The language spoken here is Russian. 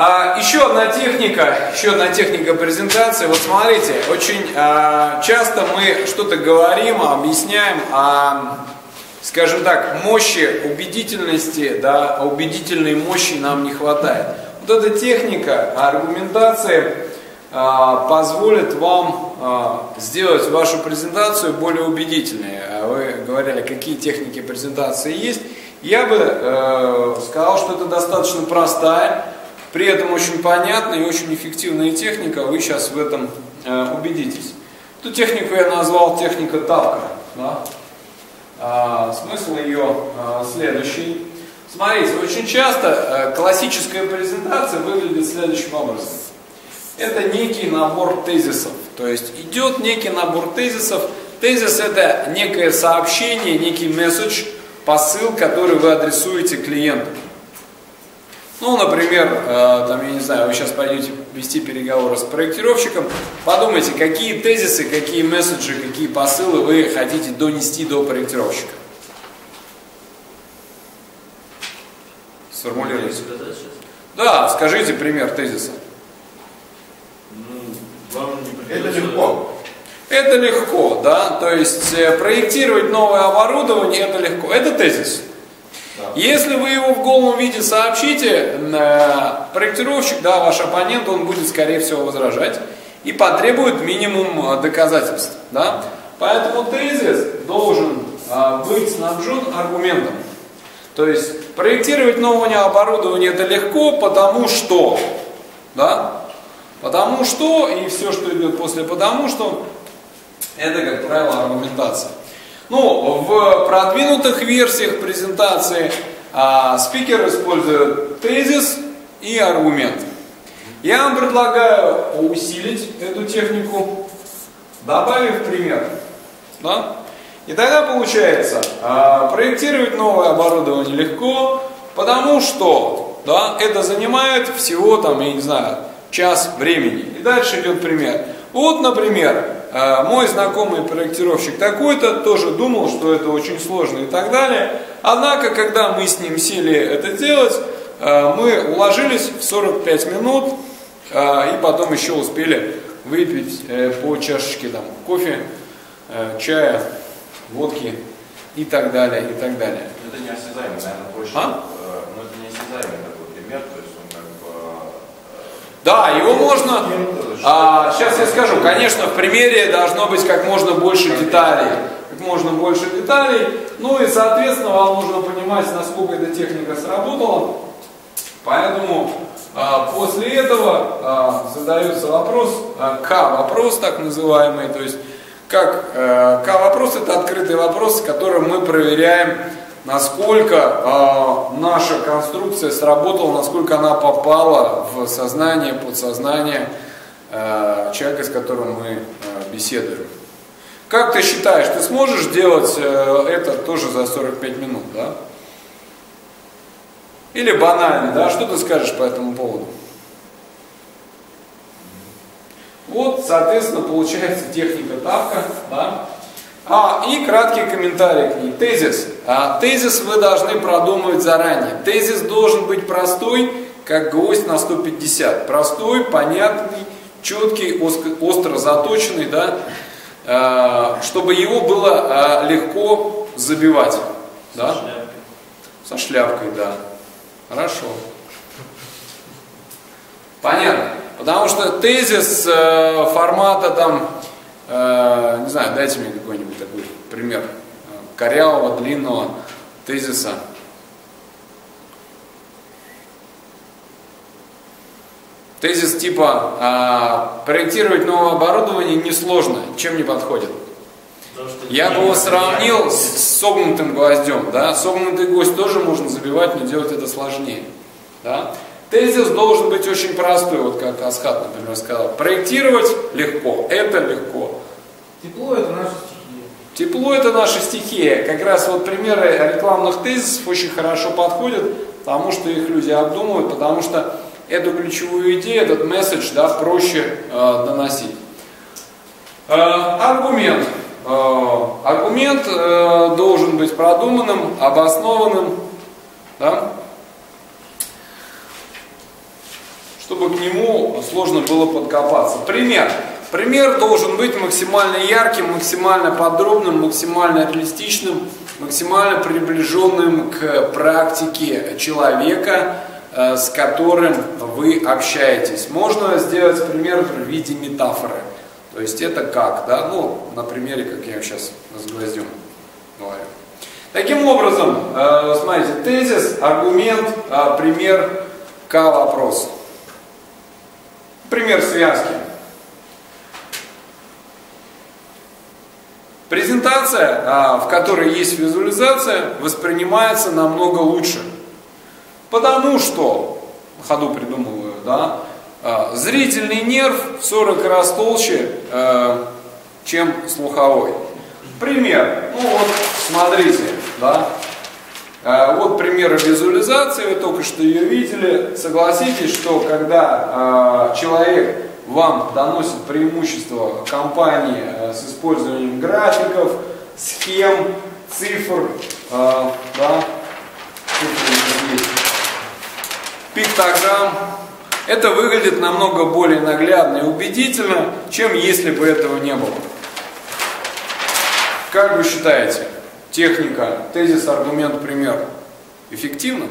А, еще одна техника, еще одна техника презентации. Вот смотрите, очень а, часто мы что-то говорим, объясняем о, скажем так, мощи, убедительности, да, а убедительной мощи нам не хватает. Вот эта техника аргументации а, позволит вам а, сделать вашу презентацию более убедительной. А вы говорили, какие техники презентации есть. Я бы э, сказал, что это достаточно простая, при этом очень понятная и очень эффективная техника, вы сейчас в этом э, убедитесь. Эту технику я назвал техника тапка. Да? А, смысл ее а, следующий. Смотрите, очень часто э, классическая презентация выглядит следующим образом. Это некий набор тезисов. То есть идет некий набор тезисов. Тезис это некое сообщение, некий месседж, посыл, который вы адресуете клиенту. Ну, например, э, там, я не знаю, вы сейчас пойдете вести переговоры с проектировщиком, подумайте, какие тезисы, какие месседжи, какие посылы вы хотите донести до проектировщика. Сформулируйте. Да, скажите пример тезиса. Ну, это легко. Это легко, да, то есть э, проектировать новое оборудование это легко. Это тезис. Если вы его в голом виде сообщите, э, проектировщик, да, ваш оппонент, он будет, скорее всего, возражать и потребует минимум э, доказательств. Да? Поэтому тезис должен э, быть снабжен аргументом. То есть проектировать новое оборудование это легко, потому что, да, потому что и все, что идет после потому что, это, как правило, аргументация. Ну, в продвинутых версиях презентации а, спикер использует тезис и аргумент. Я вам предлагаю усилить эту технику, добавив пример. Да? И тогда получается, а, проектировать новое оборудование легко, потому что да, это занимает всего, там, я не знаю, час времени. И дальше идет пример. Вот, например, мой знакомый проектировщик такой-то тоже думал, что это очень сложно и так далее. Однако, когда мы с ним сели это делать, а, мы уложились в 45 минут а, и потом еще успели выпить э, по чашечке там, кофе, э, чая, водки и так далее, и так далее. Это не осязаемый, наверное, больше. А? Э, но это не осязаемый такой пример, то есть. Да, его можно... А, сейчас я скажу. Конечно, в примере должно быть как можно больше деталей. Как можно больше деталей. Ну и, соответственно, вам нужно понимать, насколько эта техника сработала. Поэтому а, после этого а, задается вопрос, а, К-вопрос так называемый, то есть как э, К-вопрос это открытый вопрос, которым мы проверяем насколько э, наша конструкция сработала, насколько она попала в сознание, подсознание э, человека, с которым мы э, беседуем. Как ты считаешь, ты сможешь делать э, это тоже за 45 минут, да? Или банально, да? Что ты скажешь по этому поводу? Вот, соответственно, получается техника тапка, да? А, и краткий комментарий к ней. Тезис. А, тезис вы должны продумывать заранее. Тезис должен быть простой, как гвоздь на 150. Простой, понятный, четкий, остро заточенный, да, а, чтобы его было а, легко забивать. Да? Со шляпкой. Со шляпкой, да. Хорошо. Понятно. Потому что тезис э, формата там Э, не знаю, дайте мне какой-нибудь такой пример корявого, длинного тезиса. Тезис типа а, проектировать новое оборудование несложно, чем не подходит. Я бы его сравнил с согнутым гвоздем. Да? Согнутый гвоздь тоже можно забивать, но делать это сложнее. Да? Тезис должен быть очень простой, вот как Асхат, например, сказал. Проектировать легко, это легко. Тепло это наша стихия. Тепло это наша стихия. Как раз вот примеры рекламных тезисов очень хорошо подходят, потому что их люди обдумывают, потому что эту ключевую идею, этот месседж да, проще э, доносить. Э, аргумент. Э, аргумент э, должен быть продуманным, обоснованным. Да? Чтобы к нему сложно было подкопаться. Пример. Пример должен быть максимально ярким, максимально подробным, максимально реалистичным, максимально приближенным к практике человека, э, с которым вы общаетесь. Можно сделать пример в виде метафоры. То есть это как, да, ну, на примере, как я сейчас с гвоздем говорю. Таким образом, э, смотрите, тезис, аргумент, э, пример к вопросу. Пример связки. Презентация, а, в которой есть визуализация, воспринимается намного лучше. Потому что, ходу придумываю, да, а, зрительный нерв в 40 раз толще, а, чем слуховой. Пример. Ну вот, смотрите, да. Вот пример визуализации, вы только что ее видели. Согласитесь, что когда человек вам доносит преимущество компании э, с использованием графиков, схем, цифр, да, пиктограмм. Это выглядит намного более наглядно и убедительно, чем если бы этого не было. Как вы считаете, техника, тезис, аргумент, пример эффективна?